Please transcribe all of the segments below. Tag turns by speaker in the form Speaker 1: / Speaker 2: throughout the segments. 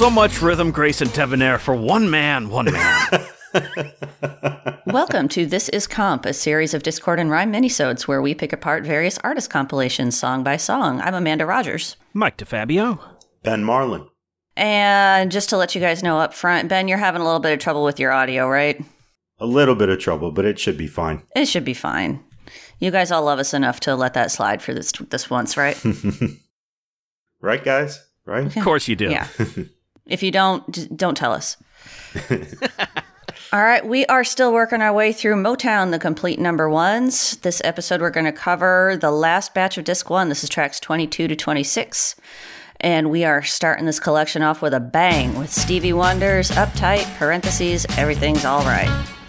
Speaker 1: So much rhythm, grace, and debonair for one man, one man.
Speaker 2: Welcome to This Is Comp, a series of Discord and Rhyme minisodes where we pick apart various artist compilations song by song. I'm Amanda Rodgers.
Speaker 1: Mike DeFabio.
Speaker 3: Ben Marlin.
Speaker 2: And just to let you guys know up front, Ben, you're having a little bit of trouble with your audio, right?
Speaker 3: A little bit of trouble, but it should be fine.
Speaker 2: It should be fine. You guys all love us enough to let that slide for this this once, right?
Speaker 3: right, guys? Right?
Speaker 1: Of course you do.
Speaker 2: Yeah. if you don't, don't tell us. All right, we are still working our way through Motown, the complete number ones. This episode, we're going to cover the last batch of disc one. This is tracks 22 to 26. And we are starting this collection off with a bang with Stevie Wonder's Uptight, parentheses, everything's all right.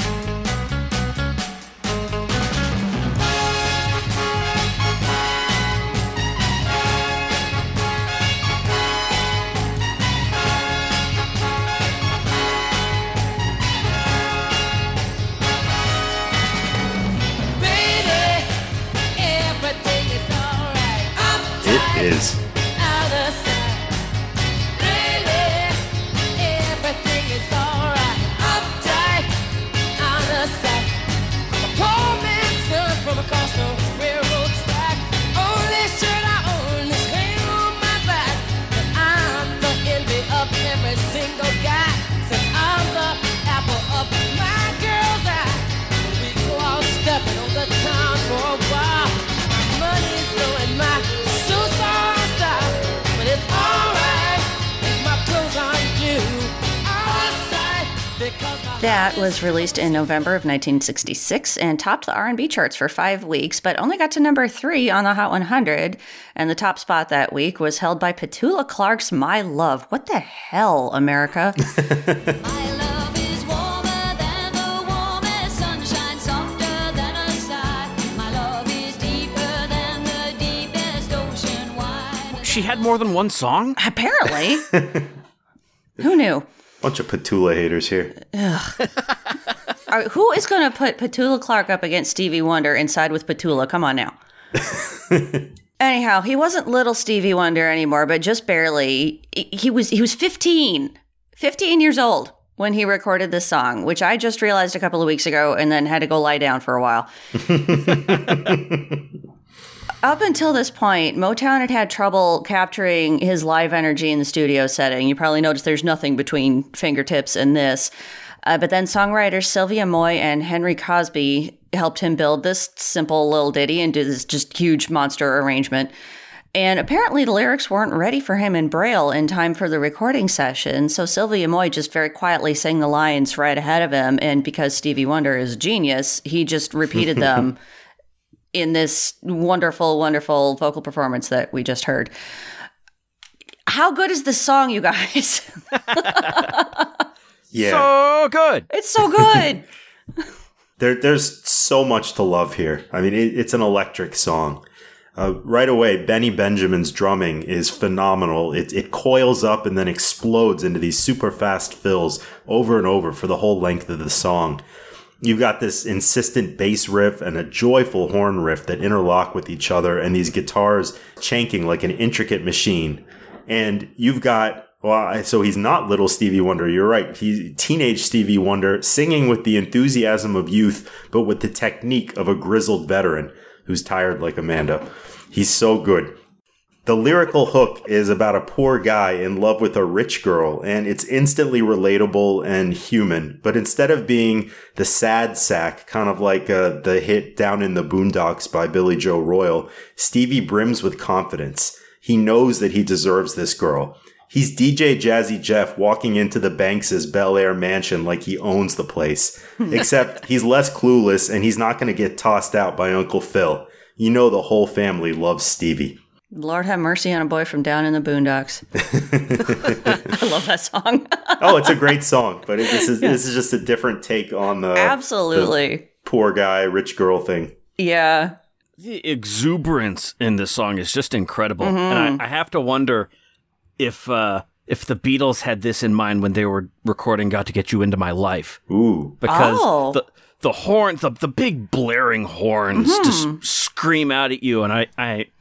Speaker 2: That was released in November of 1966 and topped the R&B charts for five weeks, but only got to number three on the Hot 100. And the top spot that week was held by Petula Clark's "My Love." What the hell, America?
Speaker 4: My love is warmer than the warmest sunshine, softer than a sigh. My love is deeper than the deepest ocean wide.
Speaker 1: She had more than one song?
Speaker 2: Apparently, who knew?
Speaker 3: Bunch of Petula haters here.
Speaker 2: All right, who is going to put Petula Clark up against Stevie Wonder and side with Petula? Come on now. Anyhow, he wasn't little Stevie Wonder anymore, but just barely. He- He was he was 15. 15 years old when he recorded this song, which I just realized a couple of weeks ago and then had to go lie down for a while. Up until this point, Motown had had trouble capturing his live energy in the studio setting. You probably noticed there's nothing between fingertips and this. Uh, but then songwriters Sylvia Moy and Henry Cosby helped him build this simple little ditty and do this just huge monster arrangement. And apparently, the lyrics weren't ready for him in Braille in time for the recording session. So Sylvia Moy just very quietly sang the lines right ahead of him. And because Stevie Wonder is a genius, he just repeated them in this wonderful, wonderful vocal performance that we just heard. How good is this song, you guys?
Speaker 3: Yeah.
Speaker 1: So good.
Speaker 2: it's so good.
Speaker 3: There, there's so much to love here. I mean, it, it's an electric song. Uh, right away, Benny Benjamin's drumming is phenomenal. It, it coils up and then explodes into these super fast fills over and over for the whole length of the song. You've got this insistent bass riff and a joyful horn riff that interlock with each other, and these guitars chanking like an intricate machine. And you've got well, so he's not little Stevie Wonder. You're right. He's teenage Stevie Wonder singing with the enthusiasm of youth, but with the technique of a grizzled veteran who's tired like Amanda. He's so good. The lyrical hook is about a poor guy in love with a rich girl, and it's instantly relatable and human. But instead of being the sad sack, kind of like uh, the hit Down in the Boondocks by Billy Joe Royal, Stevie brims with confidence. He knows that he deserves this girl. He's DJ Jazzy Jeff walking into the Banks' Bel Air mansion like he owns the place. Except he's less clueless and he's not going to get tossed out by Uncle Phil. You know the whole family loves Stevie.
Speaker 2: Lord have mercy on a boy from down in the boondocks. I love that song.
Speaker 3: Oh, it's a great song, but it, this is this is just a different take on the
Speaker 2: Absolutely.
Speaker 3: poor guy, rich girl thing.
Speaker 2: Yeah.
Speaker 1: The exuberance in this song is just incredible. And I, I have to wonder if uh, if the Beatles had this in mind when they were recording "Got to Get You Into My Life,"
Speaker 3: Ooh,
Speaker 1: because
Speaker 2: Oh.
Speaker 1: the the horn, the the big blaring horns just scream out at you, and I I it-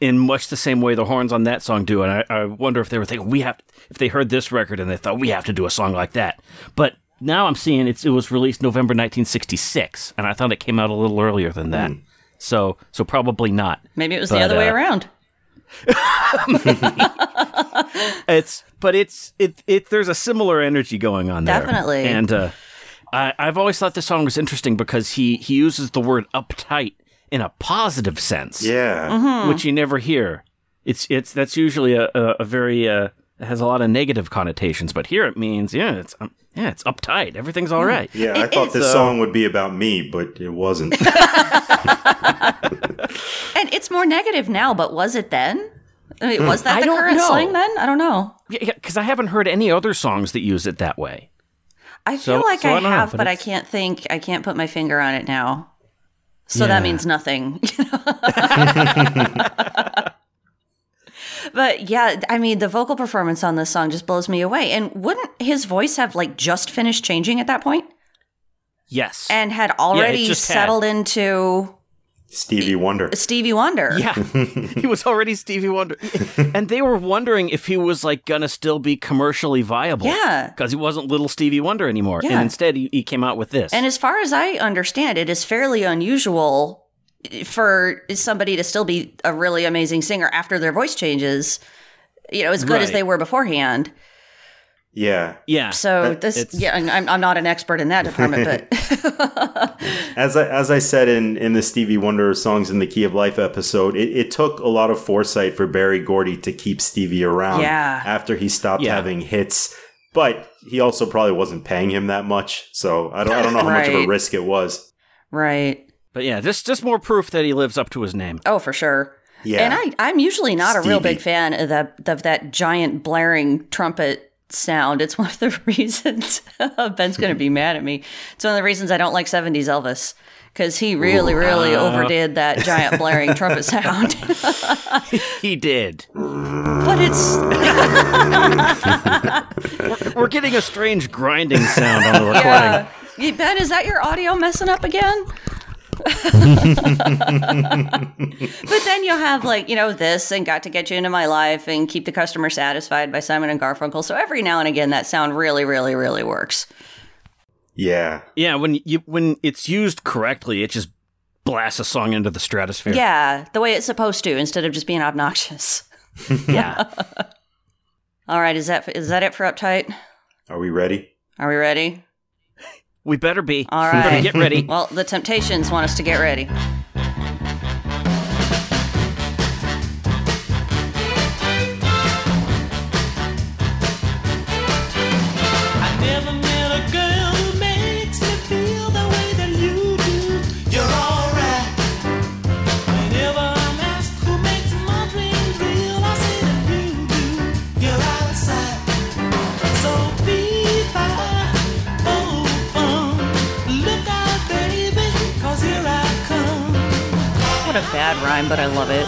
Speaker 1: in much the same way the horns on that song do. And I, I wonder if they were thinking we have if they heard this record and they thought we have to do a song like that. But now I'm seeing it's it was released November 1966, and I thought it came out a little earlier than that. So so probably not.
Speaker 2: Maybe it was
Speaker 1: But,
Speaker 2: the other way
Speaker 1: uh,
Speaker 2: around.
Speaker 1: It's but it's it it there's a similar energy going on there.
Speaker 2: Definitely.
Speaker 1: And uh, I I've always thought this song was interesting because he he uses the word uptight in a positive sense.
Speaker 3: Yeah.
Speaker 2: Mm-hmm.
Speaker 1: which you never hear. It's it's that's usually a a, a very uh, has a lot of negative connotations, but here it means yeah it's um, yeah it's uptight. Everything's all right.
Speaker 3: Yeah, I
Speaker 2: It
Speaker 3: thought
Speaker 2: is,
Speaker 3: this
Speaker 1: though.
Speaker 3: song would be about me, but it wasn't.
Speaker 2: And it's more negative now, but was it then? I mean, was that
Speaker 1: Hmm. I
Speaker 2: the
Speaker 1: don't
Speaker 2: current
Speaker 1: know.
Speaker 2: slang then? I don't know.
Speaker 1: Yeah, because I haven't heard any other songs that use it that way.
Speaker 2: I
Speaker 1: So-
Speaker 2: feel like
Speaker 1: so
Speaker 2: I,
Speaker 1: I don't know,
Speaker 2: have,
Speaker 1: but
Speaker 2: but, I can't think. I can't put my finger on it now. So
Speaker 1: Yeah.
Speaker 2: that means nothing. but yeah, I mean, the vocal performance on this song just blows me away. And wouldn't his voice have like just finished changing at that point
Speaker 1: Yes.
Speaker 2: and had already
Speaker 1: had.
Speaker 2: settled into
Speaker 3: Stevie Wonder.
Speaker 2: Stevie Wonder?
Speaker 1: yeah, he was already Stevie Wonder, and they were wondering if he was like gonna still be commercially viable.
Speaker 2: Yeah.
Speaker 1: because he wasn't little Stevie Wonder anymore,
Speaker 2: Yeah.
Speaker 1: and instead he, he came out with this.
Speaker 2: And as far as I understand, it is fairly unusual for somebody to still be a really amazing singer after their voice changes, you know, as good as they were beforehand.
Speaker 3: Yeah.
Speaker 1: yeah,
Speaker 2: So
Speaker 1: that-
Speaker 2: this, yeah, I'm, I'm not an expert in that department, but
Speaker 3: As I as I said in in the Stevie Wonder songs in the Key of Life episode, it, it took a lot of foresight for Berry Gordy to keep Stevie around
Speaker 2: Yeah.
Speaker 3: after he stopped
Speaker 1: Yeah.
Speaker 3: having hits. But he also probably wasn't paying him that much, so I don't I don't know how much of a risk it was.
Speaker 2: right.
Speaker 1: but yeah, just just more proof that he lives up to his name.
Speaker 2: Oh, for sure.
Speaker 3: Yeah.
Speaker 2: And I, I'm usually not a real big fan of that of that giant blaring trumpet sound. It's one of the reasons Ben's going to be mad at me. It's one of the reasons I don't like 70s Elvis because he really, really uh, overdid that giant blaring trumpet sound.
Speaker 1: He did.
Speaker 2: but it's
Speaker 1: We're getting a strange grinding sound on the recording.
Speaker 2: Yeah, Ben, is that your audio messing up again? but then you'll have like you know this and got to get you into my life and keep the customer satisfied by Simon and Garfunkel. So every now and again, that sound really, really, really works.
Speaker 3: yeah.
Speaker 1: Yeah, when you when it's used correctly, it just blasts a song into the stratosphere.
Speaker 2: Yeah, the way it's supposed to, instead of just being obnoxious.
Speaker 1: yeah.
Speaker 2: All right, is that is that it for uptight?
Speaker 3: Are we ready?
Speaker 2: Are we ready?
Speaker 1: We better be.
Speaker 2: All right.
Speaker 1: We better get ready.
Speaker 2: Well, the Temptations want us to get ready. Bad rhyme, but I love it.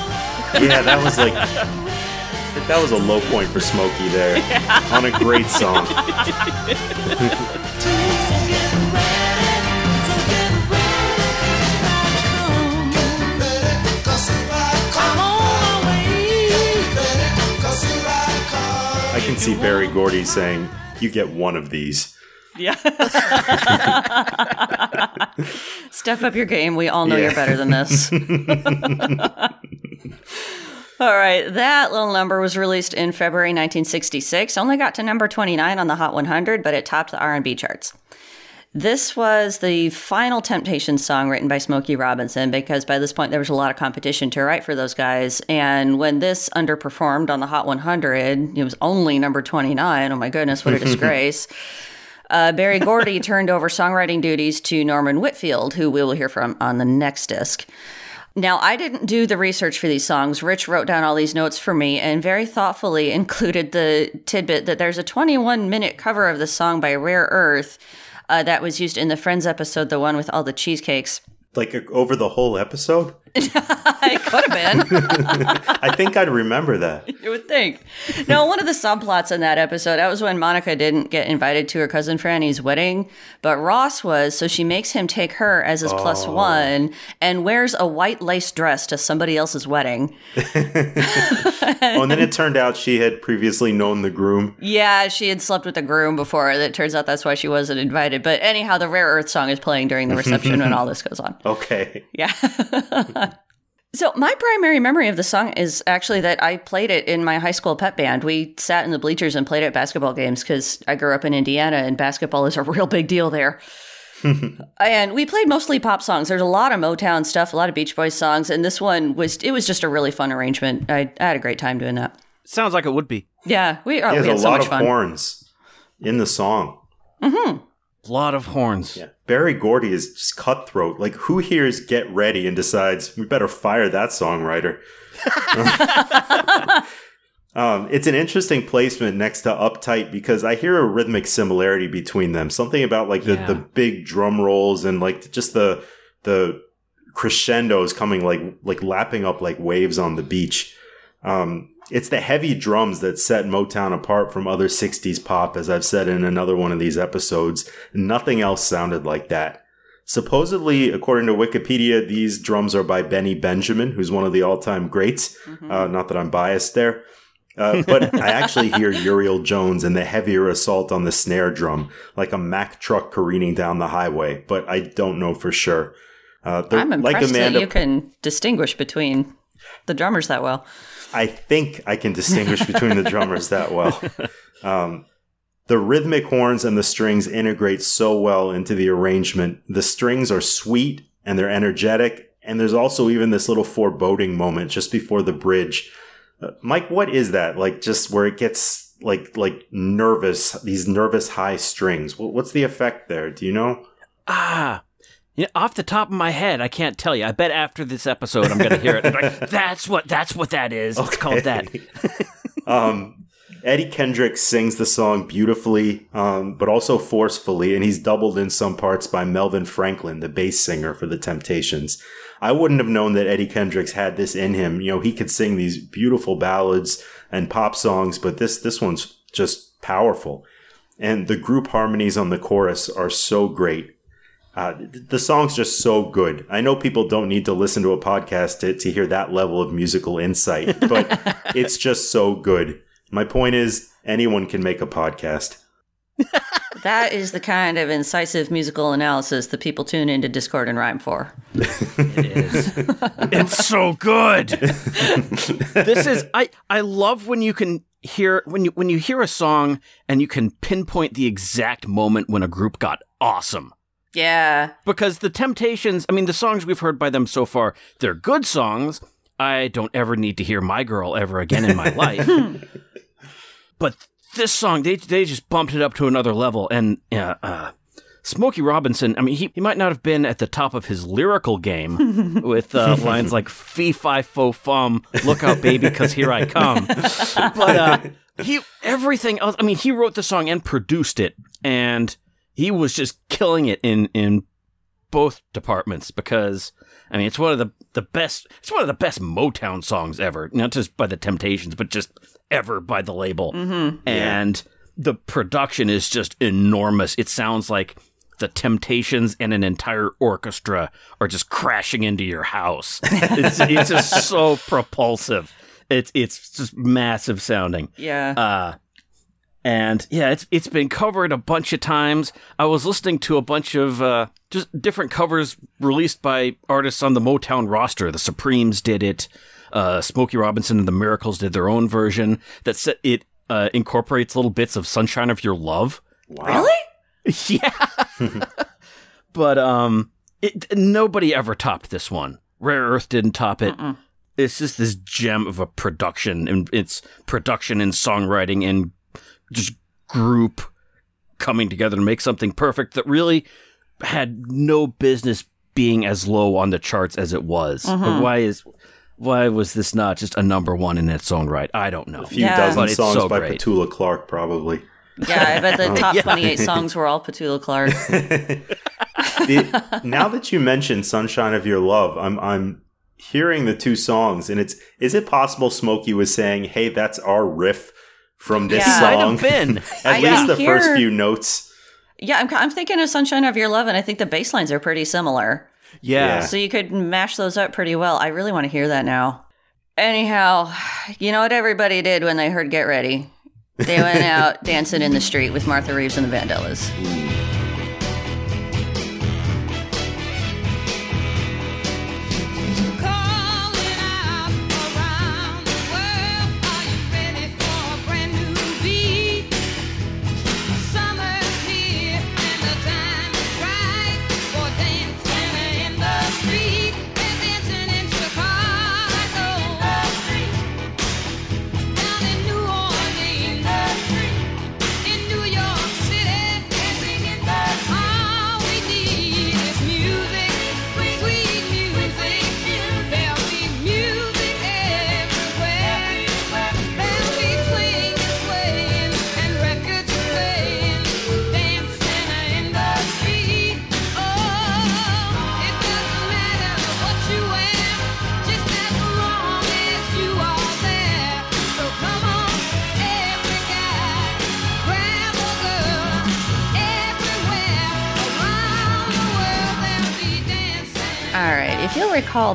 Speaker 3: Yeah, that was like that was a low point for Smokey there on a great song.
Speaker 5: So get ready. So get ready. I'm on my way.
Speaker 3: I can see Berry Gordy saying, "You get one of these."
Speaker 2: Yeah. Step up your game. We all know
Speaker 3: Yeah.
Speaker 2: you're better than this. all right, that little number was released in February 1966. Only got to number 29 on the Hot 100, but it topped the R&B charts. This was the final Temptation song written by Smokey Robinson because by this point there was a lot of competition to write for those guys. And when this underperformed on the Hot 100, it was only number 29. Oh my goodness, what a disgrace. Uh, Berry Gordy turned over songwriting duties to Norman Whitfield, who we will hear from on the next disc. Now, I didn't do the research for these songs. Rich wrote down all these notes for me and very thoughtfully included the tidbit that there's a 21 minute cover of the song by Rare Earth uh, that was used in the Friends episode, the one with all the cheesecakes.
Speaker 3: Like over the whole episode.
Speaker 2: It Could have been.
Speaker 3: I think I'd remember that.
Speaker 2: You would think. No, one of the subplots in that episode, that was when Monica didn't get invited to her cousin Franny's wedding, but Ross was, so she makes him take her as his
Speaker 3: Oh.
Speaker 2: one and wears a white lace dress to somebody else's wedding.
Speaker 3: Oh, and then it turned out she had previously known the groom.
Speaker 2: Yeah, she had slept with the groom before. It turns out that's why she wasn't invited. But anyhow, the Rare Earth song is playing during the reception when all this goes on.
Speaker 3: Okay.
Speaker 2: Yeah. So my primary memory of the song is actually that I played it in my high school pep band. We sat in the bleachers and played it at basketball games because I grew up in Indiana and basketball is a real big deal there. and we played mostly pop songs. There's a lot of Motown stuff, a lot of Beach Boys songs, and this one was it was just a really fun arrangement. I, I had a great time doing that.
Speaker 1: Sounds like it would be.
Speaker 2: Yeah, we, oh,
Speaker 3: He
Speaker 2: we had
Speaker 3: a
Speaker 2: so
Speaker 3: lot
Speaker 2: much
Speaker 3: of
Speaker 2: fun.
Speaker 3: horns in the song. Mm-hmm.
Speaker 1: Lot of horns.
Speaker 3: Yeah. Berry Gordy is just cutthroat. Like, who hears Get Ready and decides we better fire that songwriter? um, it's an interesting placement next to Uptight because I hear a rhythmic similarity between them. Something about like the,
Speaker 1: Yeah.
Speaker 3: the big drum rolls and like just the the crescendos coming like like lapping up like waves on the beach. Um, it's the heavy drums that set Motown apart from other 60s pop, as I've said in another one of these episodes. Nothing else sounded like that. Supposedly, according to Wikipedia, these drums are by Benny Benjamin, who's one of the all time greats. Uh, not that I'm biased there. Uh, but I actually hear Uriel Jones and the heavier assault on the snare drum, like a Mack truck careening down the highway, but I don't know for sure. Uh,
Speaker 2: I'm
Speaker 3: like
Speaker 2: impressed
Speaker 3: Amanda
Speaker 2: that you can distinguish between the drummers that well.
Speaker 3: I think I can distinguish between the drummers that well. Um, the rhythmic horns and the strings integrate so well into the arrangement. The strings are sweet and they're energetic, and there's also even this little foreboding moment just before the bridge. Uh, Mike, what is that? Like just where it gets like like nervous, these nervous high strings. What's the effect there? Do you know?
Speaker 1: Ah. Yeah, off the top of my head, I can't tell you. I bet after this episode, I'm going to hear it. like, that's what. That's what that is. It's called that.
Speaker 3: um, Eddie Kendrick sings the song beautifully, um, but also forcefully, and he's doubled in some parts by Melvin Franklin, the bass singer for the Temptations. I wouldn't have known that Eddie Kendricks had this in him. You know, he could sing these beautiful ballads and pop songs, but this this one's just powerful. And the group harmonies on the chorus are so great. Uh, the song's just so good. I know people don't need to listen to a podcast to, to hear that level of musical insight, but it's just so good. My point is, anyone can make a podcast.
Speaker 2: That is the kind of incisive musical analysis that people tune into Discord and Rhyme for.
Speaker 1: It is. it's so good. this is I I love when you can hear when you when you hear a song and you can pinpoint the exact moment when a group got awesome.
Speaker 2: Yeah.
Speaker 1: Because the Temptations, I mean the songs we've heard by them so far, they're good songs. I don't ever need to hear My Girl ever again in my life. but this song, they they just bumped it up to another level and uh, uh Smokey Robinson, I mean, he, he might not have been at the top of his lyrical game with uh, lines like fee fi fo fum, look out baby, cause here I come. But uh, he everything else. I mean, he wrote the song and produced it, and he was just killing it in in both departments because I mean, it's one of the the best. It's one of the best Motown songs ever, not just by the Temptations, but just ever by the label. And the production is just enormous. It sounds like the Temptations and an entire orchestra are just crashing into your house. It's, it's just so propulsive. It's it's just massive sounding.
Speaker 2: Yeah.
Speaker 1: Uh, and yeah, it's it's been covered a bunch of times. I was listening to a bunch of uh, just different covers released by artists on the Motown roster. The Supremes did it. Uh, Smokey Robinson and the Miracles did their own version that set, it uh, incorporates little bits of "Sunshine of Your Love."
Speaker 2: really?
Speaker 1: yeah, but um, it, nobody ever topped this one. Rare Earth didn't top it. It's just this gem of a production, and it's production and songwriting and just group coming together to make something perfect that really had no business being as low on the charts as it was. But mm-hmm. why is why was this not just a number one in its own right? I don't know.
Speaker 3: A few
Speaker 2: Yeah.
Speaker 3: Dozen
Speaker 1: it's
Speaker 3: songs
Speaker 1: so
Speaker 3: by
Speaker 1: great.
Speaker 3: Petula Clark, probably.
Speaker 2: Yeah, I bet the top
Speaker 1: Yeah.
Speaker 2: 28 songs were all Petula Clark.
Speaker 3: The- now that you mentioned "Sunshine of Your Love," I'm I'm hearing the two songs, and it's is it possible Smokey was saying, "Hey, that's our riff from this
Speaker 2: Yeah.
Speaker 1: Might
Speaker 3: song"?
Speaker 1: have been.
Speaker 3: At
Speaker 2: I
Speaker 3: least the
Speaker 2: hear-
Speaker 3: first few notes.
Speaker 2: Yeah, I'm, I'm thinking of Sunshine of Your Love, and I think the bass lines are pretty similar.
Speaker 1: Yeah.
Speaker 3: Yeah.
Speaker 2: So you could mash those up pretty well. I really want to hear that now. Anyhow, you know what everybody did when they heard Get Ready? They went out dancing in the street with Martha Reeves and the Vandellas. Mm.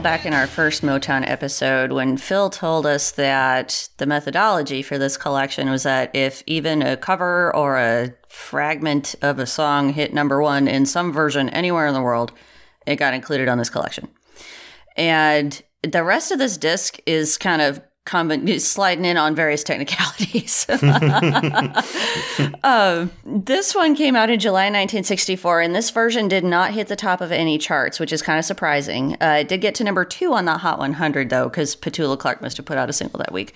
Speaker 2: Back in our first Motown episode, when Phil told us that the methodology for this collection was that if even a cover or a fragment of a song hit number one in some version anywhere in the world, it got included on this collection. And the rest of this disc is kind of combi- sliding in on various technicalities. Um, this one came out in July 1964, and this version did not hit the top of any charts, which is kind of surprising. Uh, it did get to number two on the Hot 100, though, because Petula Clark must have put out a single that week.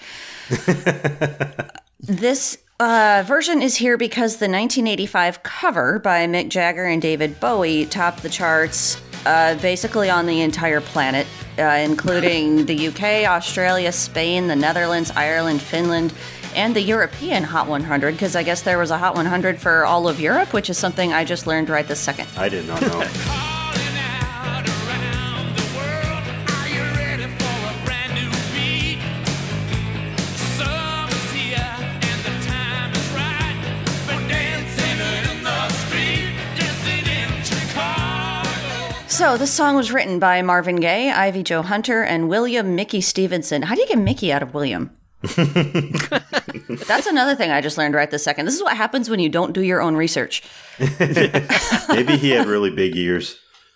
Speaker 2: this uh, version is here because the 1985 cover by Mick Jagger and David Bowie topped the charts uh, basically on the entire planet, uh, including the UK, Australia, Spain, the Netherlands, Ireland, Finland, and the European Hot 100, because I guess there was a Hot 100 for all of Europe, which is something I just learned right this second.
Speaker 3: I did not know.
Speaker 2: So, this song was written by Marvin Gaye, Ivy Jo Hunter, and William Mickey Stevenson. How do you get Mickey out of William? That's another thing I just learned right this second. This is what happens when you don't do your own research.
Speaker 3: Maybe he had really big ears.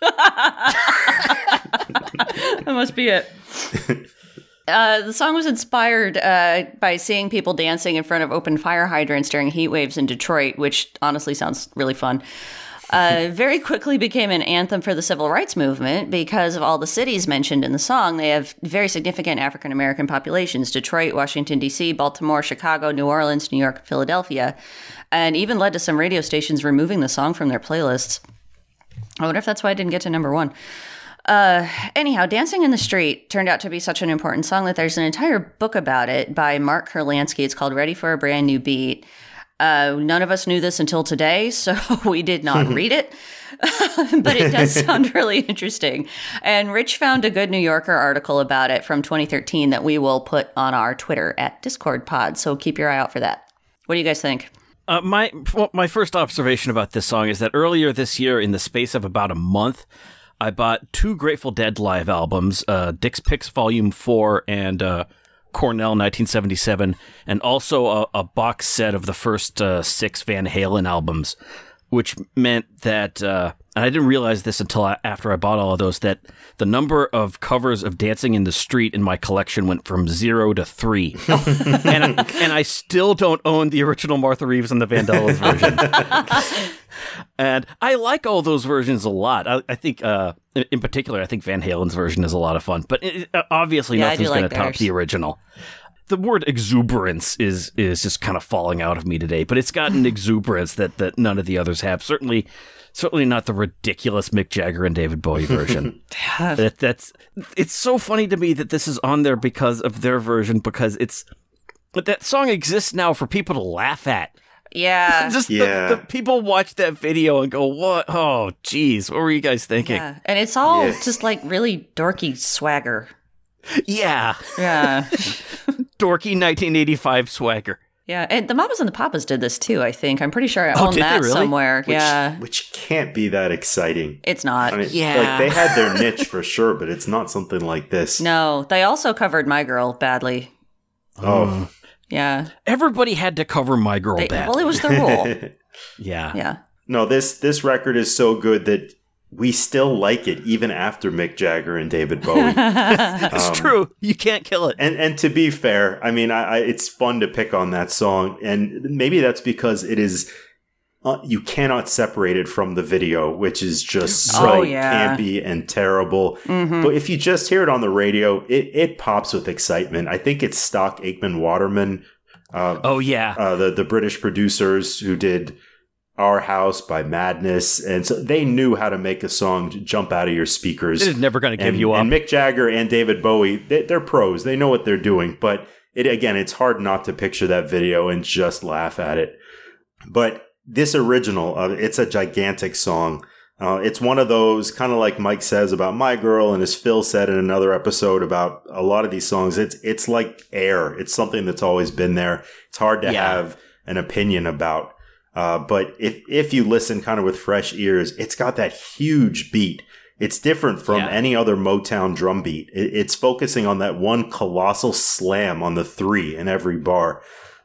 Speaker 2: That must be it. Uh, the song was inspired uh, by seeing people dancing in front of open fire hydrants during heat waves in Detroit, which honestly sounds really fun. Uh, very quickly became an anthem for the civil rights movement because of all the cities mentioned in the song. They have very significant African American populations Detroit, Washington, D.C., Baltimore, Chicago, New Orleans, New York, Philadelphia, and even led to some radio stations removing the song from their playlists. I wonder if that's why I didn't get to number one. Uh, anyhow, Dancing in the Street turned out to be such an important song that there's an entire book about it by Mark Kurlansky. It's called Ready for a Brand New Beat. Uh, none of us knew this until today, so we did not read it. but it does sound really interesting. And Rich found a good New Yorker article about it from 2013 that we will put on our Twitter at Discord Pod. So keep your eye out for that. What do you guys think?
Speaker 1: Uh, my well, my first observation about this song is that earlier this year, in the space of about a month, I bought two Grateful Dead live albums, uh, Dick's Picks Volume Four and uh, Cornell 1977, and also a, a box set of the first uh, six Van Halen albums, which meant that. Uh, and I didn't realize this until I, after I bought all of those that the number of covers of Dancing in the Street in my collection went from zero to three, and I, and I still don't own the original Martha Reeves and the Vandellas version. and I like all those versions a lot. I, I think, uh, in, particular, I think Van Halen's version is a lot of fun. But it, it- obviously,
Speaker 2: Yeah,
Speaker 1: nothing's going
Speaker 2: like
Speaker 1: to top the original. The word exuberance is is just kind of falling out of me today, but it's got an exuberance that that none of the others have. Certainly, certainly not the ridiculous Mick Jagger and David Bowie version. that that's it's so funny to me that this is on there because of their version because it's but that song exists now for people to laugh at.
Speaker 2: Yeah.
Speaker 1: Just the- the, people watch that video and go, "What? Oh, geez, what were you guys thinking?"
Speaker 2: Yeah. And it's all
Speaker 3: Yeah.
Speaker 2: just like really dorky swagger.
Speaker 1: Yeah,
Speaker 2: Yeah.
Speaker 1: dorky 1985 swagger.
Speaker 2: Yeah. And the Mamas and the Papas did this too, I think. I'm pretty sure I
Speaker 1: Oh,
Speaker 2: own that
Speaker 1: really?
Speaker 2: somewhere.
Speaker 3: Which,
Speaker 2: yeah.
Speaker 3: which can't be that exciting.
Speaker 2: It's not.
Speaker 3: I mean,
Speaker 1: Yeah.
Speaker 3: like they had their niche for sure, but it's not something like this.
Speaker 2: no, they also covered My Girl badly.
Speaker 3: Oh, hmm.
Speaker 2: Yeah.
Speaker 1: Everybody had to cover my girl
Speaker 2: They-
Speaker 1: bad.
Speaker 2: well, it was the rule.
Speaker 1: yeah.
Speaker 2: yeah.
Speaker 3: no this this record is so good that we still like it even after Mick Jagger and David Bowie.
Speaker 1: It's
Speaker 3: Um,
Speaker 1: true. You can't kill it.
Speaker 3: And and to be fair, I mean, I, I it's fun to pick on that song, and maybe that's because it is. Uh, you cannot separate it from the video, which is just so
Speaker 2: Oh, yeah.
Speaker 3: campy and terrible.
Speaker 2: Mhm.
Speaker 3: But if you just hear it on the radio, it, it pops with excitement. I think it's Stock Aitken Waterman, uh,
Speaker 1: Oh yeah.
Speaker 3: uh, the the British producers who did Our House by Madness, and so they knew how to make a song jump out of your speakers.
Speaker 1: It is never going to give
Speaker 3: and,
Speaker 1: you up.
Speaker 3: and Mick Jagger and David Bowie, they, they're pros. They know what they're doing. But it again, it's hard not to picture that video and just laugh at it. But this original, uh, it's a gigantic song. Uh, it's one of those kind of like Mike says about My Girl, and as Phil said in another episode about a lot of these songs. It's it's like air. It's something that's always been there. It's hard to
Speaker 1: Yeah.
Speaker 3: have an opinion about. Uh, but if if you listen kind of with fresh ears, it's got that huge beat. It's different from
Speaker 1: Yeah.
Speaker 3: any other Motown drum beat. It, it's focusing on that one colossal slam on the three in every bar.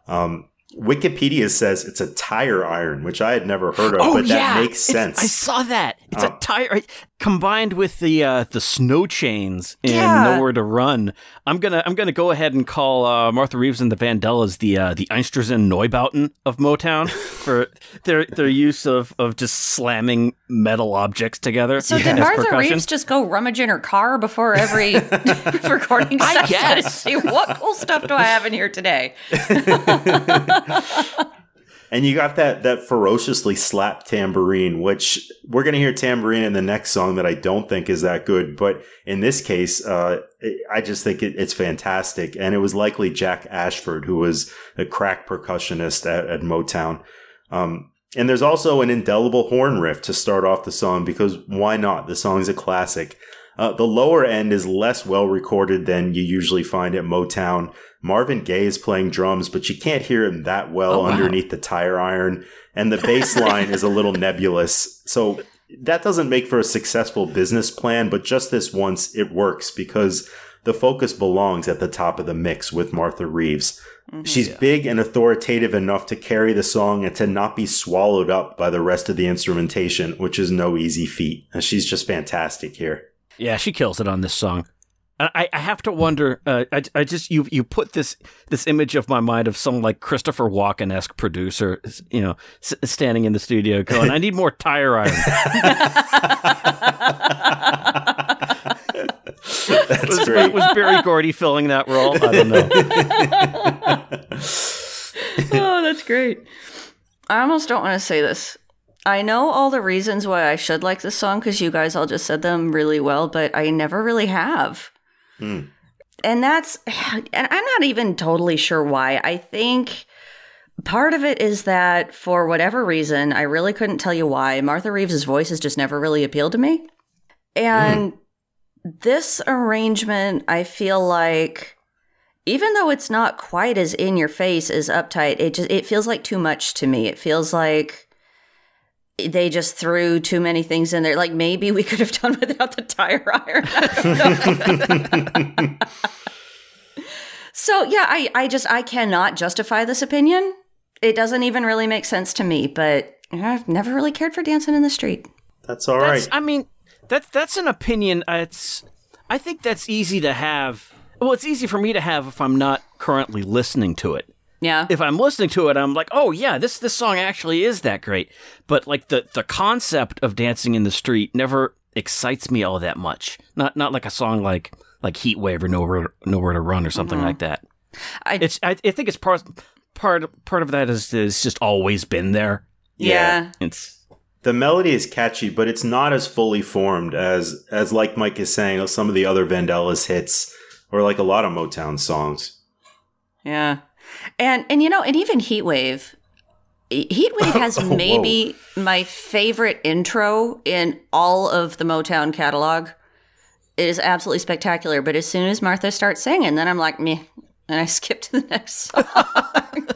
Speaker 3: Um, Wikipedia says it's a tire iron, which I had never heard of,
Speaker 1: oh
Speaker 3: but
Speaker 1: yeah,
Speaker 3: that makes
Speaker 1: It's-
Speaker 3: sense.
Speaker 1: I saw that. It's
Speaker 3: Oh.
Speaker 1: a tire combined with the uh, the snow chains and
Speaker 2: Yeah.
Speaker 1: Nowhere to Run. I'm gonna I'm gonna go ahead and call uh, Martha Reeves and the Vandellas the uh, the Einstürzende Neubauten of Motown for their their use of, of just slamming metal objects together.
Speaker 2: So did Martha. Reeves just go rummage in her car before every recording
Speaker 1: I
Speaker 2: session to
Speaker 1: guess.
Speaker 2: see what cool stuff do I have in here today?
Speaker 3: And you got that that ferociously slapped tambourine, which we're gonna hear tambourine in the next song that I don't think is that good, but in this case, uh, I just think it, it's fantastic. And it was likely Jack Ashford who was a crack percussionist at, at Motown. Um, and there's also an indelible horn riff to start off the song because why not? The song's a classic. Uh, the lower end is less well recorded than you usually find at Motown. Marvin Gaye is playing drums, but you can't hear him that well
Speaker 1: Oh, wow.
Speaker 3: underneath the tire iron. And the bass line is a little nebulous. So that doesn't make for a successful business plan, but just this once it works because the focus belongs at the top of the mix with Martha Reeves. She's big and authoritative enough to carry the song and to not be swallowed up by the rest of the instrumentation, which is no easy feat. And she's just fantastic here.
Speaker 1: Yeah, she kills it on this song. I, I have to wonder. Uh, I, I just you you put this this image of my mind of some like Christopher Walken esque producer, you know, s- standing in the studio going, "I need more tire iron."
Speaker 3: That's
Speaker 1: was,
Speaker 3: great.
Speaker 1: was Berry Gordy filling that role? I don't know.
Speaker 2: oh, that's great. I almost don't want to say this. I know all the reasons why I should like this song because you guys all just said them really well, but I never really have.
Speaker 3: Hmm.
Speaker 2: And that's, and I'm not even totally sure why. I think part of it is that for whatever reason, I really couldn't tell you why, Martha Reeves' voice has just never really appealed to me. And this arrangement, I feel like even though it's not quite as in your face as uptight it just it feels like too much to me it feels like they just threw too many things in there like maybe we could have done without the tire iron I don't know. so yeah i i just i cannot justify this opinion it doesn't even really make sense to me but i've never really cared for dancing in the street
Speaker 3: That's all right.
Speaker 1: That's, I mean, that's that's an opinion. Uh, It's I think that's easy to have. Well, it's easy for me to have if I'm not currently listening to it.
Speaker 2: Yeah
Speaker 1: If I'm listening to it, I'm like, oh yeah, this this song actually is that great. But like the the concept of dancing in the street never excites me all that much. Not not like a song like like Heat Wave or Nowhere Nowhere to Run or something mm-hmm. like that.
Speaker 2: I-
Speaker 1: it's I, I think it's part part part of that is is just always been there.
Speaker 2: yeah
Speaker 1: It's
Speaker 3: the melody is catchy, but it's not as fully formed as as like Mike is saying, some of the other Vandellas hits or like a lot of Motown songs.
Speaker 2: Yeah. And and you know, and even Heatwave. Heatwave oh, has
Speaker 3: Whoa.
Speaker 2: maybe my favorite intro in all of the Motown catalog. It is absolutely spectacular. But as soon as Martha starts singing, then I'm like, meh. And I skip to the next song.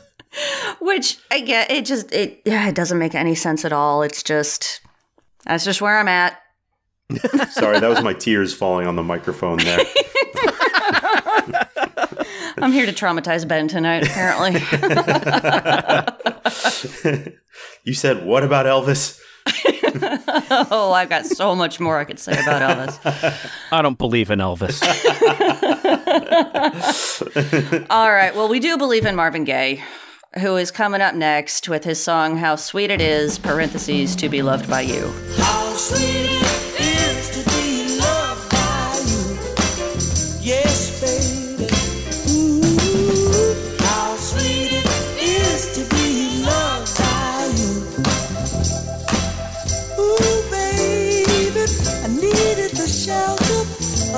Speaker 2: Which I get, it just, it, yeah, it doesn't make any sense at all. It's just, that's just where I'm at.
Speaker 3: Sorry, that was my tears falling on the microphone there.
Speaker 2: I'm here to traumatize Ben tonight, apparently.
Speaker 3: you said, what about Elvis?
Speaker 2: oh, I've got so much more I could say about Elvis.
Speaker 1: I don't believe in Elvis.
Speaker 2: All right. Well, we do believe in Marvin Gaye, who is coming up next with his song "How Sweet It Is" (parentheses) to be loved by you.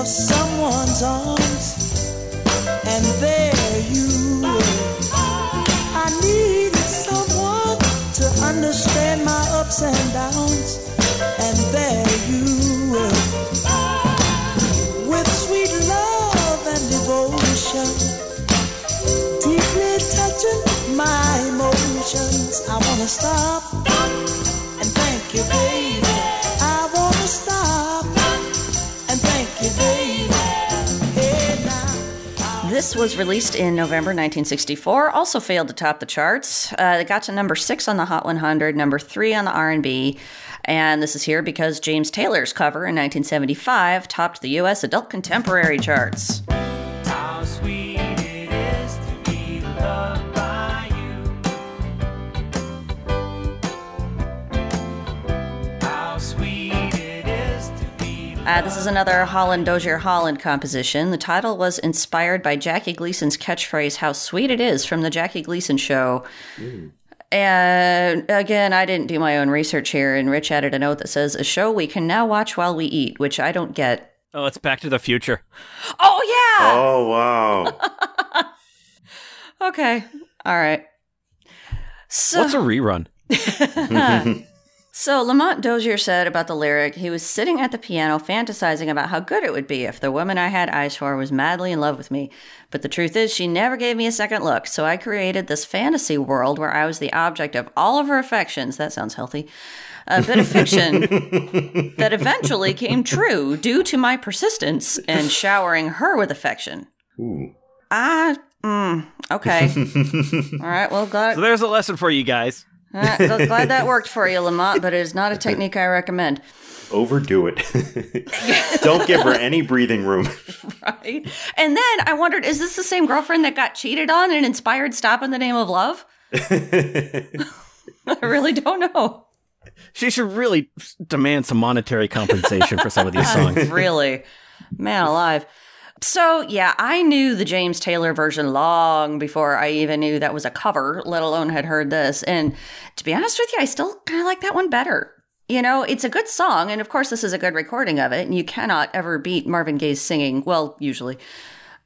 Speaker 5: Of someone's arms,
Speaker 2: Was released in November 1964. Also failed to top the charts. Uh, it got to number six on the Hot 100, number three on the R&B, and this is here because James Taylor's cover in 1975 topped the U.S. adult contemporary charts. Uh, this is another Holland Dozier Holland composition. The title was inspired by Jackie Gleason's catchphrase "How sweet it is" from the Jackie Gleason Show. And again, I didn't do my own research here, and Rich added a note that says a show we can now watch while we eat, which I don't get.
Speaker 1: oh, it's Back to the Future.
Speaker 2: Oh yeah.
Speaker 3: Oh, wow.
Speaker 2: Okay. All right. So
Speaker 1: What's a rerun?
Speaker 2: So Lamont Dozier said about the lyric, he was sitting at the piano fantasizing about how good it would be if the woman I had eyes for was madly in love with me. But the truth is, she never gave me a second look, so I created this fantasy world where I was the object of all of her affections. That sounds healthy. A bit of fiction that eventually came true due to my persistence and showering her with affection.
Speaker 3: Ooh.
Speaker 2: Ah, mm, okay. All right, well, glad,
Speaker 1: So there's a lesson for you guys.
Speaker 2: All right, well, glad that worked for you, Lamont, but it is not a technique I recommend.
Speaker 3: Overdo it. Don't give her any breathing room.
Speaker 2: right? And then I wondered, is this the same girlfriend that got cheated on and inspired Stop in the Name of Love? I really don't know.
Speaker 1: She should really demand some monetary compensation for some of these songs.
Speaker 2: really. Man alive. So, yeah, I knew the James Taylor version long before I even knew that was a cover, let alone had heard this. And to be honest with you, I still kind of like that one better. You know, it's a good song, and of course, this is a good recording of it, and you cannot ever beat Marvin Gaye's singing. Well, usually.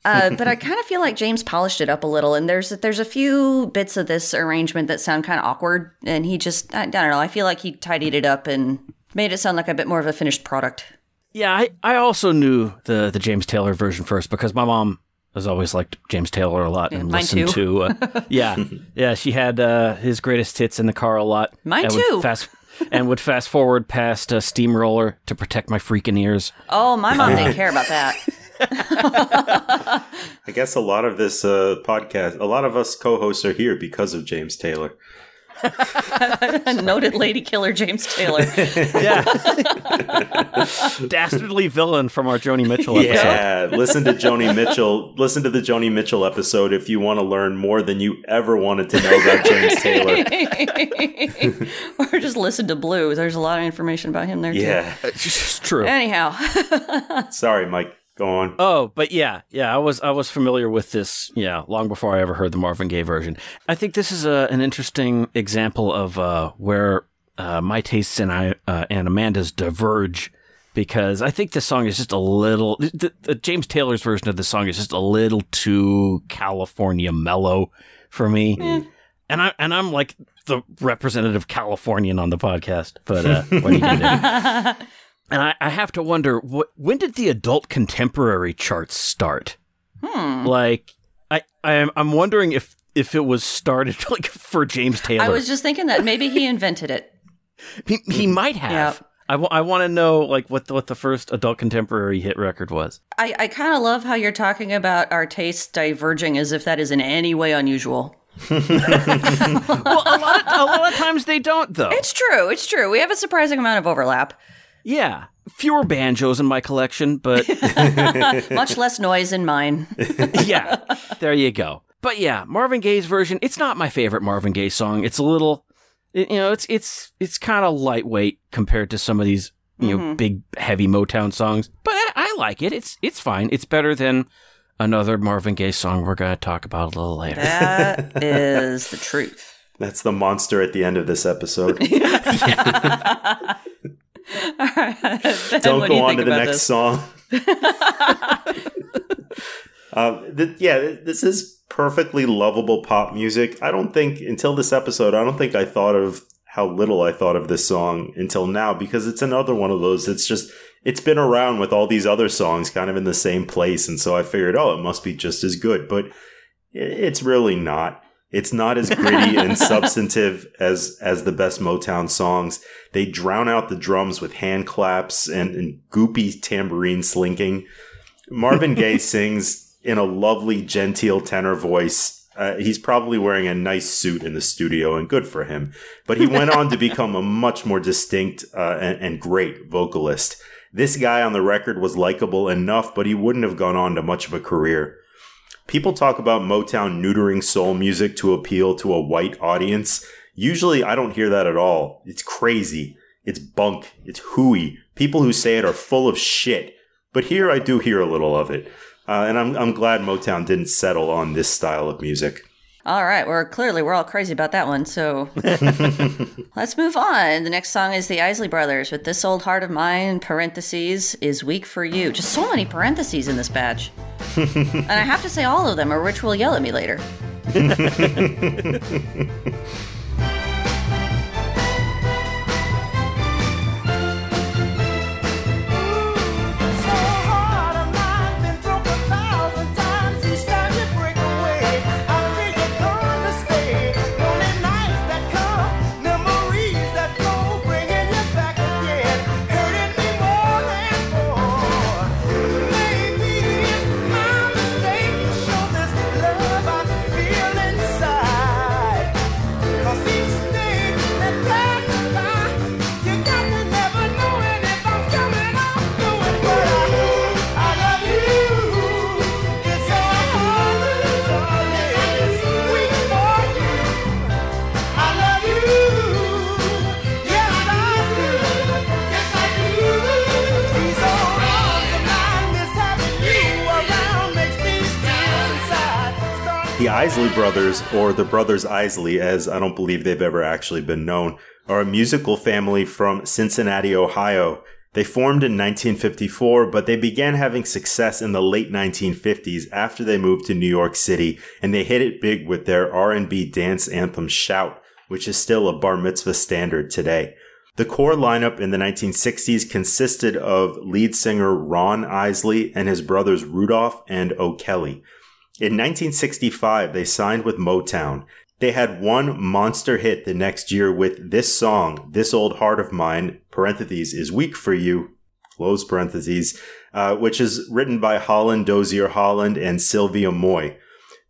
Speaker 2: Uh, but I kind of feel like James polished it up a little, and there's there's a few bits of this arrangement that sound kind of awkward, and he just I, I don't know. I feel like he tidied it up and made it sound like a bit more of a finished product.
Speaker 1: Yeah, I, I also knew the the James Taylor version first because my mom has always liked James Taylor a lot and
Speaker 2: mine
Speaker 1: listened
Speaker 2: too.
Speaker 1: to. Uh, yeah, yeah, she had uh, his greatest hits in the car a lot.
Speaker 2: Mine
Speaker 1: and would
Speaker 2: too.
Speaker 1: Fast and would fast forward past a Steamroller to protect my freaking ears.
Speaker 2: Oh, my mom didn't care about that.
Speaker 3: I guess a lot of this uh, podcast, a lot of us co-hosts are here because of James Taylor.
Speaker 2: Noted lady killer James Taylor.
Speaker 1: Yeah, dastardly villain from our Joni Mitchell episode.
Speaker 3: Yeah, listen to Joni Mitchell. Listen to the Joni Mitchell episode if you want to learn more than you ever wanted to know about James Taylor.
Speaker 2: or just listen to Blue. There's a lot of information about him there too.
Speaker 3: Yeah.
Speaker 1: It's true.
Speaker 2: Anyhow,
Speaker 3: Sorry, Mike. Go on.
Speaker 1: Oh, but yeah, yeah, I was I was familiar with this, yeah, long before I ever heard the Marvin Gaye version. I think this is a, an interesting example of uh, where uh, my tastes and I uh, and Amanda's diverge because I think this song is just a little. The, the James Taylor's version of the song is just a little too California mellow for me, and I and I'm like the representative Californian on the podcast, but uh, what are you gonna do? And I, I have to wonder what when did the adult contemporary charts start? Hmm. Like I, I I'm wondering if if it was started like for James Taylor.
Speaker 2: I was just thinking that maybe he invented it.
Speaker 1: he, he mm-hmm. might have.
Speaker 2: Yeah.
Speaker 1: I want to know like what the, what the first adult contemporary hit record was.
Speaker 2: I, I kind of love how you're talking about our tastes diverging as if that is in any way unusual.
Speaker 1: Well, a lot of, a lot of times they don't though.
Speaker 2: It's true. It's true. We have a surprising amount of overlap.
Speaker 1: Yeah, fewer banjos in my collection, but
Speaker 2: Much less noise in mine.
Speaker 1: yeah, there you go. But yeah, Marvin Gaye's version, it's not my favorite Marvin Gaye song. It's a little you know, it's it's it's kind of lightweight compared to some of these, you know, mm-hmm. big heavy Motown songs. But I, I like it. It's it's fine. It's better than another Marvin Gaye song we're going to talk about a little later.
Speaker 2: That is the truth.
Speaker 3: That's the monster at the end of this episode. Don't go on to the next
Speaker 2: this?
Speaker 3: song. um, th- yeah, this is perfectly lovable pop music. I don't think until this episode, I don't think I thought of how little I thought of this song until now because it's another one of those. It's just it's been around with all these other songs, kind of in the same place, and so I figured, oh, it must be just as good, but it's really not. It's not as gritty and substantive as as the best Motown songs. They drown out the drums with hand claps and, and goopy tambourine slinking. Marvin Gaye sings in a lovely, genteel tenor voice. Uh, he's probably wearing a nice suit in the studio, and good for him. But he went on to become a much more distinct uh, and, and great vocalist. This guy on the record was likable enough, but he wouldn't have gone on to much of a career. People talk about Motown neutering soul music to appeal to a white audience. Usually, I don't hear that at all. It's crazy. It's bunk. It's hooey. People who say it are full of shit. But here I do hear a little of it. Uh, and I'm, I'm glad Motown didn't settle on this style of music.
Speaker 2: All right, we're clearly we're all crazy about that one. So let's move on. The next song is the Isley Brothers with "This Old Heart of Mine." Parentheses is weak for you. Just so many parentheses in this batch, and I have to say all of them, or Rich will yell at me later.
Speaker 3: Brothers, or the Brothers Isley, as I don't believe they've ever actually been known, are a musical family from Cincinnati, Ohio. They formed in 1954, but they began having success in the late 1950s after they moved to New York City, and they hit it big with their R&B dance anthem Shout, which is still a bar mitzvah standard today. The core lineup in the 1960s consisted of lead singer Ron Isley and his brothers Rudolph and O'Kelly. In 1965, they signed with Motown. They had one monster hit the next year with this song, This Old Heart of Mine, parentheses, is weak for you, close parentheses, uh, which is written by Holland Dozier Holland and Sylvia Moy.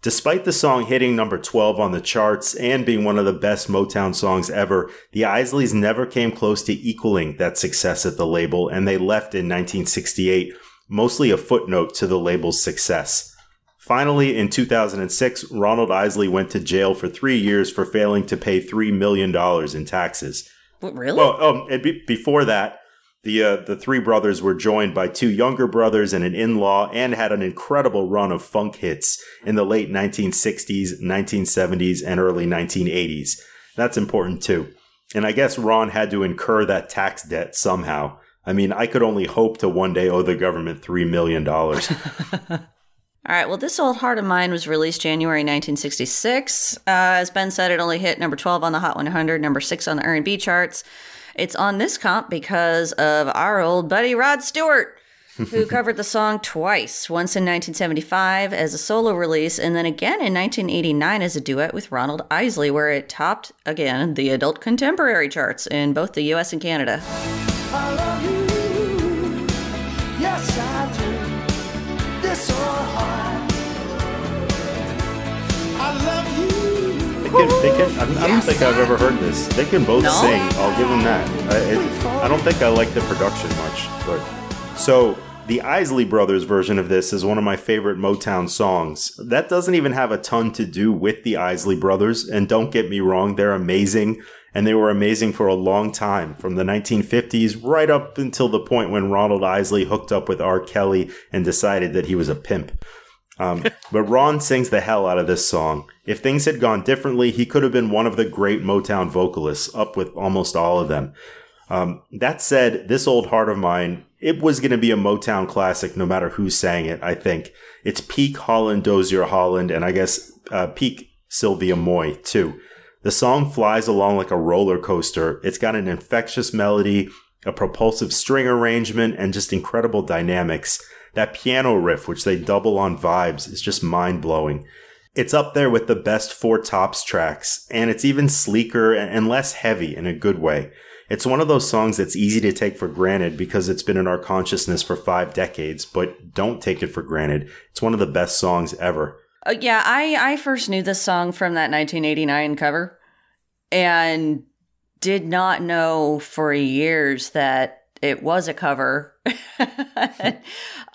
Speaker 3: Despite the song hitting number 12 on the charts and being one of the best Motown songs ever, the Isleys never came close to equaling that success at the label, and they left in 1968, mostly a footnote to the label's success. Finally, in 2006, Ronald Isley went to jail for three years for failing to pay $3 million in taxes.
Speaker 2: What, really?
Speaker 3: Well, um, be- before that, the uh, the three brothers were joined by two younger brothers and an in-law, and had an incredible run of funk hits in the late 1960s, 1970s, and early 1980s. That's important too. And I guess Ron had to incur that tax debt somehow. I mean, I could only hope to one day owe the government three million dollars.
Speaker 2: All right. Well, this old heart of mine was released January 1966. Uh, as Ben said, it only hit number 12 on the Hot 100, number six on the R&B charts. It's on this comp because of our old buddy Rod Stewart, who covered the song twice, once in 1975 as a solo release, and then again in 1989 as a duet with Ronald Isley, where it topped again the adult contemporary charts in both the US and Canada.
Speaker 3: Can, they can, I, I don't think I've ever heard this. They can both
Speaker 2: No?
Speaker 3: sing. I'll give them that. I, it, I don't think I like the production much, but so the Isley Brothers version of this is one of my favorite Motown songs. That doesn't even have a ton to do with the Isley Brothers, and don't get me wrong, they're amazing, and they were amazing for a long time, from the 1950s right up until the point when Ronald Isley hooked up with R. Kelly and decided that he was a pimp. Um, but Ron sings the hell out of this song. If things had gone differently, he could have been one of the great Motown vocalists, up with almost all of them. Um, that said, this old heart of mine, it was going to be a Motown classic no matter who sang it, I think. It's peak Holland Dozier Holland, and I guess uh, peak Sylvia Moy, too. The song flies along like a roller coaster. It's got an infectious melody, a propulsive string arrangement, and just incredible dynamics. That piano riff, which they double on vibes, is just mind blowing. It's up there with the best Four Tops tracks, and it's even sleeker and less heavy in a good way. It's one of those songs that's easy to take for granted because it's been in our consciousness for five decades, but don't take it for granted. It's one of the best songs ever.
Speaker 2: Uh, yeah, I, I first knew this song from that 1989 cover and did not know for years that it was a cover.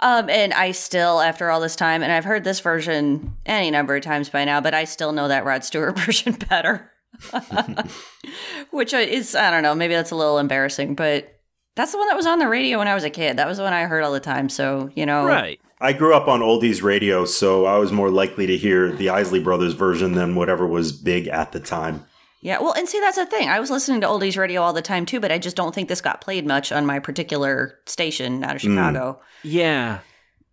Speaker 2: um, and I still, after all this time, and I've heard this version any number of times by now, but I still know that Rod Stewart version better. Which is, I don't know, maybe that's a little embarrassing, but that's the one that was on the radio when I was a kid. That was the one I heard all the time. So, you know.
Speaker 1: Right.
Speaker 3: I grew up on oldies radio, so I was more likely to hear the Isley Brothers version than whatever was big at the time.
Speaker 2: Yeah, well, and see, that's the thing. I was listening to oldies radio all the time too, but I just don't think this got played much on my particular station out of hmm. Chicago.
Speaker 1: Yeah.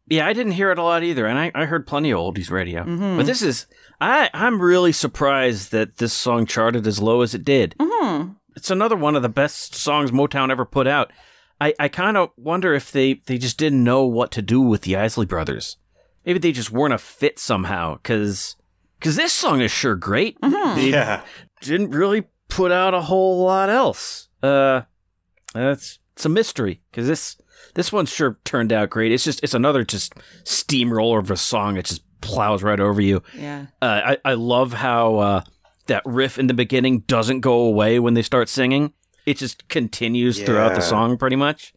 Speaker 1: Yeah, I didn't hear it a lot either, and I, I heard plenty of oldies radio. Mm-hmm. But this is I I'm really surprised that this song charted as low as it did. Mm-hmm. It's another one of the best songs Motown ever put out. I, I kind of wonder if they, they just didn't know what to do with the Isley Brothers. Maybe they just weren't a fit somehow, because because this song is sure great. Mm-hmm. They
Speaker 3: Yeah.
Speaker 1: Didn't really put out a whole lot else. Uh, that's it's a mystery because this this one sure turned out great. It's just it's another just steamroller of a song It just plows right over you.
Speaker 2: Yeah.
Speaker 1: Uh, I I love how uh, that riff in the beginning doesn't go away when they start singing. It just continues throughout the song pretty much.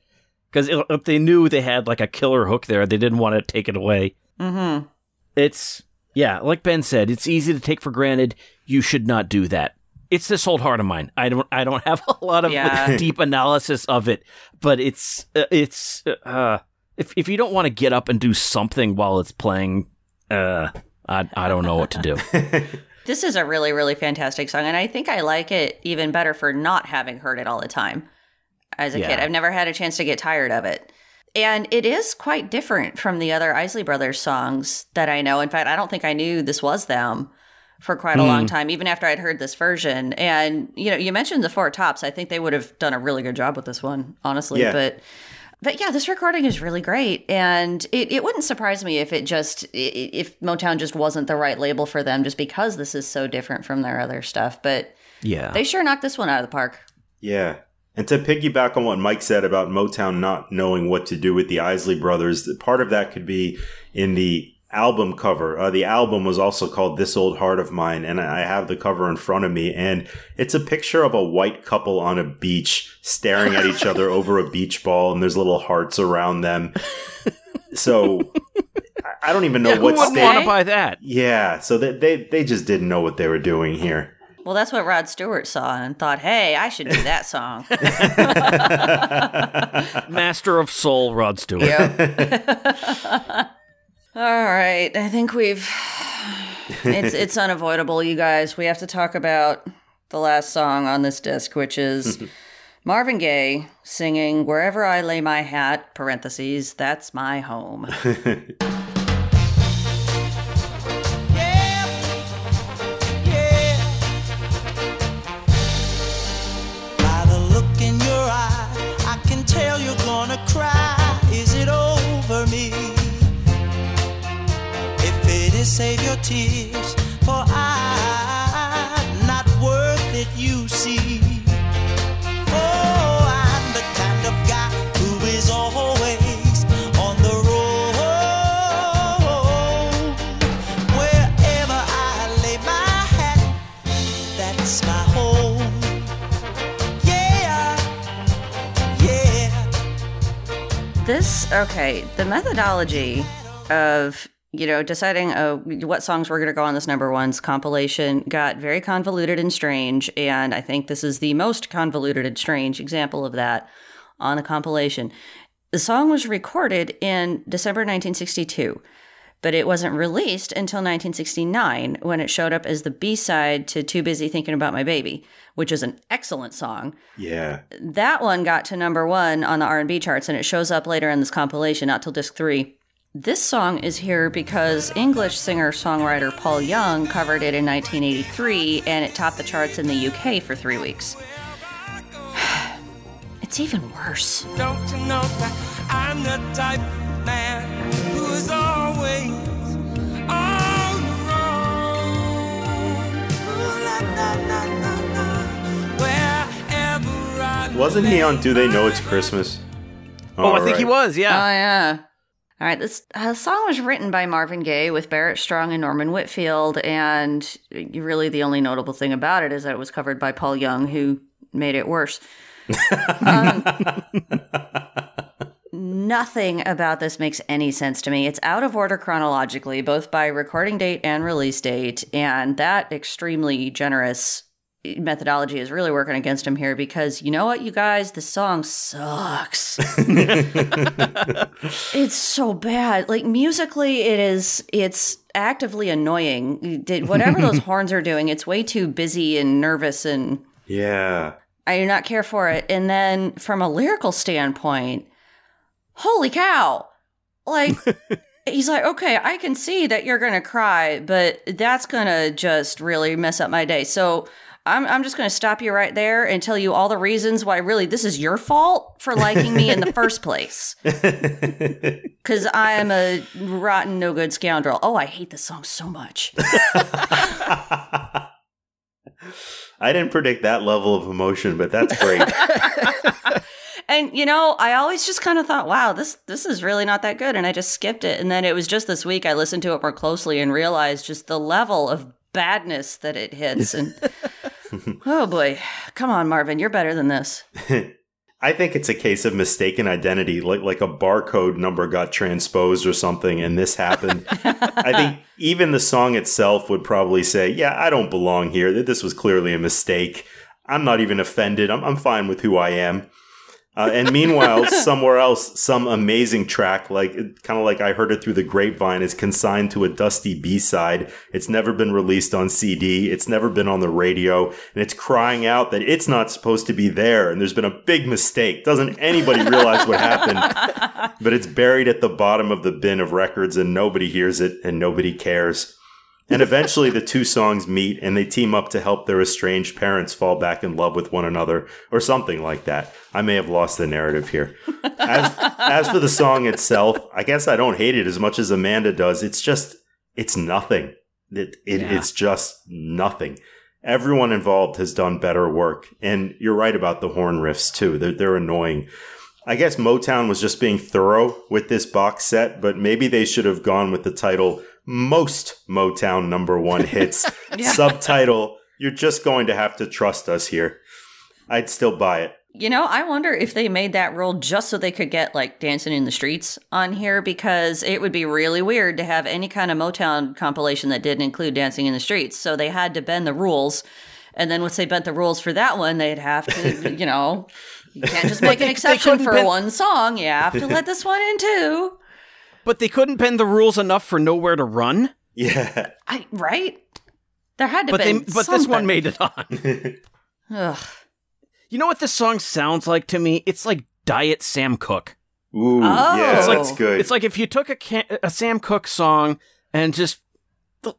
Speaker 1: Because if they knew they had like a killer hook there, they didn't want to take it away.
Speaker 2: Mm-hmm.
Speaker 1: It's yeah, like Ben said, it's easy to take for granted. You should not do that. It's this old heart of mine. I don't I don't have a lot of
Speaker 2: Yeah.
Speaker 1: deep analysis of it, but it's uh, it's uh if if you don't want to get up and do something while it's playing, uh I I don't know what to do.
Speaker 2: This is a really, really fantastic song, and I think I like it even better for not having heard it all the time as a
Speaker 1: Yeah.
Speaker 2: kid. I've never had a chance to get tired of it. And it is quite different from the other Isley Brothers songs that I know. In fact, I don't think I knew this was them for quite a long hmm. time, even after I'd heard this version. And you know, you mentioned the Four Tops. I think they would have done a really good job with this one, honestly.
Speaker 3: Yeah.
Speaker 2: But but yeah, this recording is really great, and it, it wouldn't surprise me if it just i- i- if Motown just wasn't the right label for them, just because this is so different from their other stuff. But
Speaker 1: Yeah.
Speaker 2: they sure knocked this one out of the park.
Speaker 3: Yeah. And to piggyback on what Mike said about Motown not knowing what to do with the Isley brothers, part of that could be in the album cover. Uh, the album was also called This Old Heart of Mine, and I have the cover in front of me, and it's a picture of a white couple on a beach staring at each other over a beach ball, and there's little hearts around them. So I- don't even know
Speaker 1: yeah, who
Speaker 3: what
Speaker 1: wouldn't
Speaker 3: state.
Speaker 1: want to buy that?
Speaker 3: Yeah, so they, they they just didn't know what they were doing here.
Speaker 2: Well, that's what Rod Stewart saw and thought, hey, I should do that song.
Speaker 1: Master of Soul, Rod Stewart.
Speaker 2: All right, I think we've. It's it's unavoidable, you guys. We have to talk about the last song on this disc, which is Marvin Gaye singing "Wherever I Lay My Hat" (parentheses) That's my home.
Speaker 5: Tears, for I'm not worth it, you see. For I'm the kind of guy who is always on the road. Wherever I lay my hat, that's my home. Yeah, yeah.
Speaker 2: This okay, the methodology of you know deciding uh, what songs were going to go on this number one's compilation got very convoluted and strange, and I think this is the most convoluted and strange example of that on the compilation. The song was recorded in December 1962, but it wasn't released until 1969 when it showed up as the B-side to "Too Busy Thinking About My Baby," which is an excellent song
Speaker 3: Yeah.
Speaker 2: that one got to number one on the R&B charts and it shows up later in this compilation not till disc three this song is here because english singer-songwriter paul young covered it in 1983 and it topped the charts in the uk for three weeks it's even worse
Speaker 6: Don't you know that I'm the type of man who is always on the road? Ooh, la, la, la, la, la. Wherever I
Speaker 3: Wasn't he on Do They Know It's Christmas?
Speaker 1: Oh, I think he
Speaker 3: Alright.
Speaker 1: was.
Speaker 2: oh
Speaker 1: Yeah.
Speaker 2: All right this uh, song was written by marvin gaye with barrett strong and norman whitfield and really the only notable thing about it is that it was covered by paul young who made it worse Um, Nothing about this makes any sense to me. It's out of order chronologically, both by recording date and release date, and that extremely generous methodology is really working against him here because you know what, you guys, the song sucks. it's so bad. Like musically, it is. It's actively annoying. Did whatever those horns are doing, it's way too busy and nervous and.
Speaker 3: Yeah.
Speaker 2: I do not care for it. And then from a lyrical standpoint, holy cow. Like, he's like, okay, I can see that you're going to cry, but that's going to just really mess up my day. So I'm, I'm just going to stop you right there and tell you all the reasons why really this is your fault for liking me in the first place. Because I am a rotten, no good scoundrel. Oh, I hate this song so much.
Speaker 3: I didn't predict that level of emotion, but that's great.
Speaker 2: And you know, I always just kind of thought, wow, this this is really not that good and I just skipped it. And then it was just this week I listened to it more closely and realized just the level of badness that it hits and Oh boy. Come on, Marvin, you're better than this.
Speaker 3: I think it's a case of mistaken identity, like like a barcode number got transposed or something, and this happened. I think even the song itself would probably say, "Yeah, I don't belong here. That This was clearly a mistake. I'm not even offended. I'm I'm fine with who I am." Uh, and meanwhile, somewhere else, some amazing track, like kind of like I heard it through the grapevine, is consigned to a dusty B side. It's never been released on CD. It's never been on the radio, and it's crying out that it's not supposed to be there. And there's been a big mistake. Doesn't anybody realize what happened? But it's buried at the bottom of the bin of records, and nobody hears it, and nobody cares. And eventually, the two songs meet and they team up to help their estranged parents fall back in love with one another, or something like that. I may have lost the narrative here. As, as for the song itself, I guess I don't hate it as much as Amanda does. It's just, it's nothing. It, it,
Speaker 1: Yeah.
Speaker 3: It's just nothing. Everyone involved has done better work. And you're right about the horn riffs, too. They're, they're annoying. I guess Motown was just being thorough with this box set, but maybe they should have gone with the title Most Motown Number One Hits. Subtitle You're just going to have to trust us here. I'd still buy it.
Speaker 2: You know, I wonder if they made that rule just so they could get like Dancing in the Streets on here because it would be really weird to have any kind of Motown compilation that didn't include Dancing in the Streets. So they had to bend the rules. And then once they bent the rules for that one, they'd have to, you know, you can't just make an exception for
Speaker 1: bend-
Speaker 2: one song. You have to let this one in too.
Speaker 1: But they couldn't bend the rules enough for nowhere to run.
Speaker 3: Yeah.
Speaker 2: I right? There had to
Speaker 1: But they,
Speaker 2: be.
Speaker 1: but this one made it on.
Speaker 2: Ugh.
Speaker 1: You know what this song sounds like to me? It's like Diet Sam Cooke.
Speaker 3: Ooh,
Speaker 2: Oh.
Speaker 3: yeah,
Speaker 2: It's like-
Speaker 3: that's good.
Speaker 1: It's like if you took a can- a Sam Cooke song and just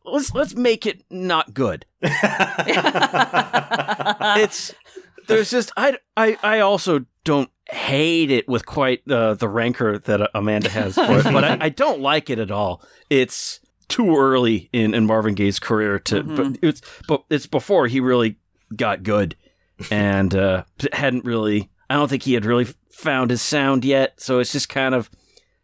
Speaker 1: let's let's make it not good. It's there's just I I I also don't hate it with quite the the rancor that Amanda has for it, but I, I don't like it at all. It's too early in, in Marvin Gaye's career to, but it's but it's before he really got good, and uh, hadn't really. I don't think he had really found his sound yet. So it's just kind of,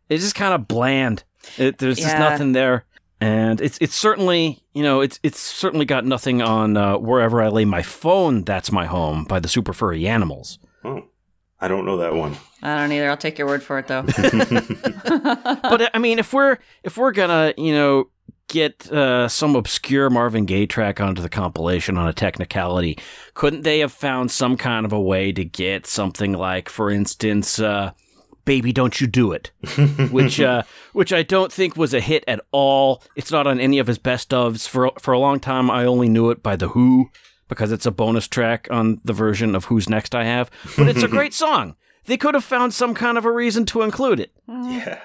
Speaker 1: it's just kind of bland. It, there's just nothing there, and it's it's certainly you know it's it's certainly got nothing on uh, wherever I lay my phone. That's my home by the Super Furry Animals.
Speaker 3: Oh, I don't know that one.
Speaker 2: I don't either. I'll take your word for it, though.
Speaker 1: but I mean, if we're if we're gonna you know get uh, some obscure Marvin Gaye track onto the compilation on a technicality, couldn't they have found some kind of a way to get something like, for instance, uh, "Baby, Don't You Do It," which uh, which I don't think was a hit at all. It's not on any of his best ofs. For for a long time, I only knew it by the Who because it's a bonus track on the version of Who's Next I have. But it's a great song. They could have found some kind of a reason to include it. Mm.
Speaker 3: Yeah.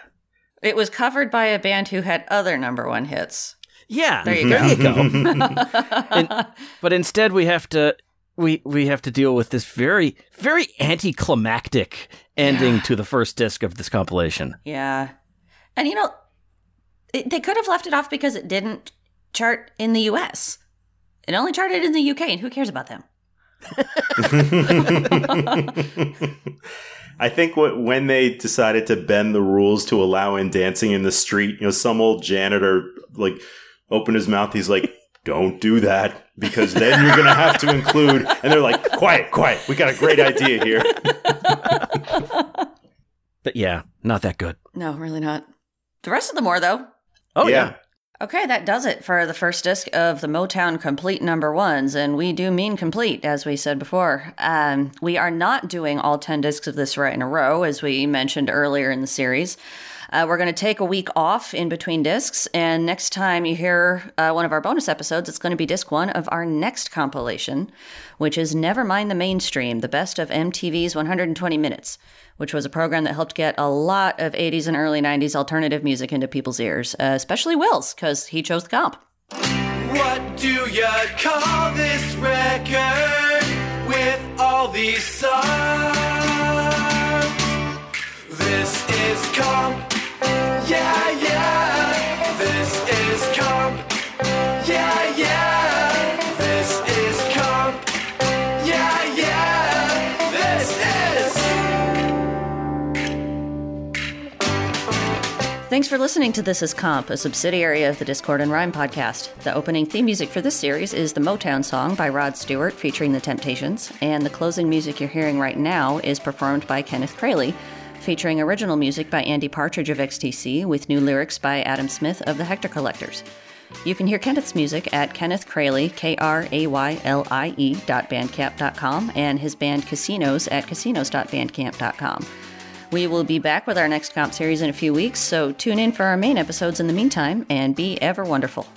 Speaker 2: it was covered by a band who had other number one hits.
Speaker 1: Yeah,
Speaker 2: There you go.
Speaker 1: you go. And- but instead, we have to we we have to deal with this very very anticlimactic ending to the first disc of this compilation.
Speaker 2: Yeah. And you know, it, they could have left it off because it didn't chart in the US. It only charted in the UK, and who cares about them?
Speaker 3: I think what, when they decided to bend the rules to allow in dancing in the street, you know, some old janitor like opened his mouth. He's like, "Don't do that because then you're gonna have to include." And they're like, "Quiet, quiet. We got a great idea here."
Speaker 1: But yeah, not that good.
Speaker 2: No, really not. The rest of them were, though.
Speaker 1: Oh yeah.
Speaker 2: Okay, that does it for the first disc of the Motown Complete number ones, and we do mean complete, as we said before. Um, we are not doing all 10 discs of this right in a row, as we mentioned earlier in the series. Uh, we're going to take a week off in between discs, and next time you hear uh, one of our bonus episodes, it's going to be disc one of our next compilation, which is Never Mind the Mainstream, the best of MTV's 120 Minutes, which was a program that helped get a lot of 80s and early 90s alternative music into people's ears, uh, especially Will's, because he chose the comp.
Speaker 5: What do you call this record with all these songs? This is comp.
Speaker 2: Thanks for listening to This Is Comp, a subsidiary of the Discord and Rhyme podcast. The opening theme music for this series is the Motown song by Rod Stewart featuring the Temptations, and the closing music you're hearing right now is performed by Kenneth Kraylie, featuring original music by Andy Partridge of XTC with new lyrics by Adam Smith of the Hector Collectors. You can hear Kenneth's music at Kenneth Kraylie, K R A Y L I E bandcamp.com, and his band Casinos at casinos.bandcamp.com. We will be back with our next comp series in a few weeks, so tune in for our main episodes in the meantime and be ever wonderful.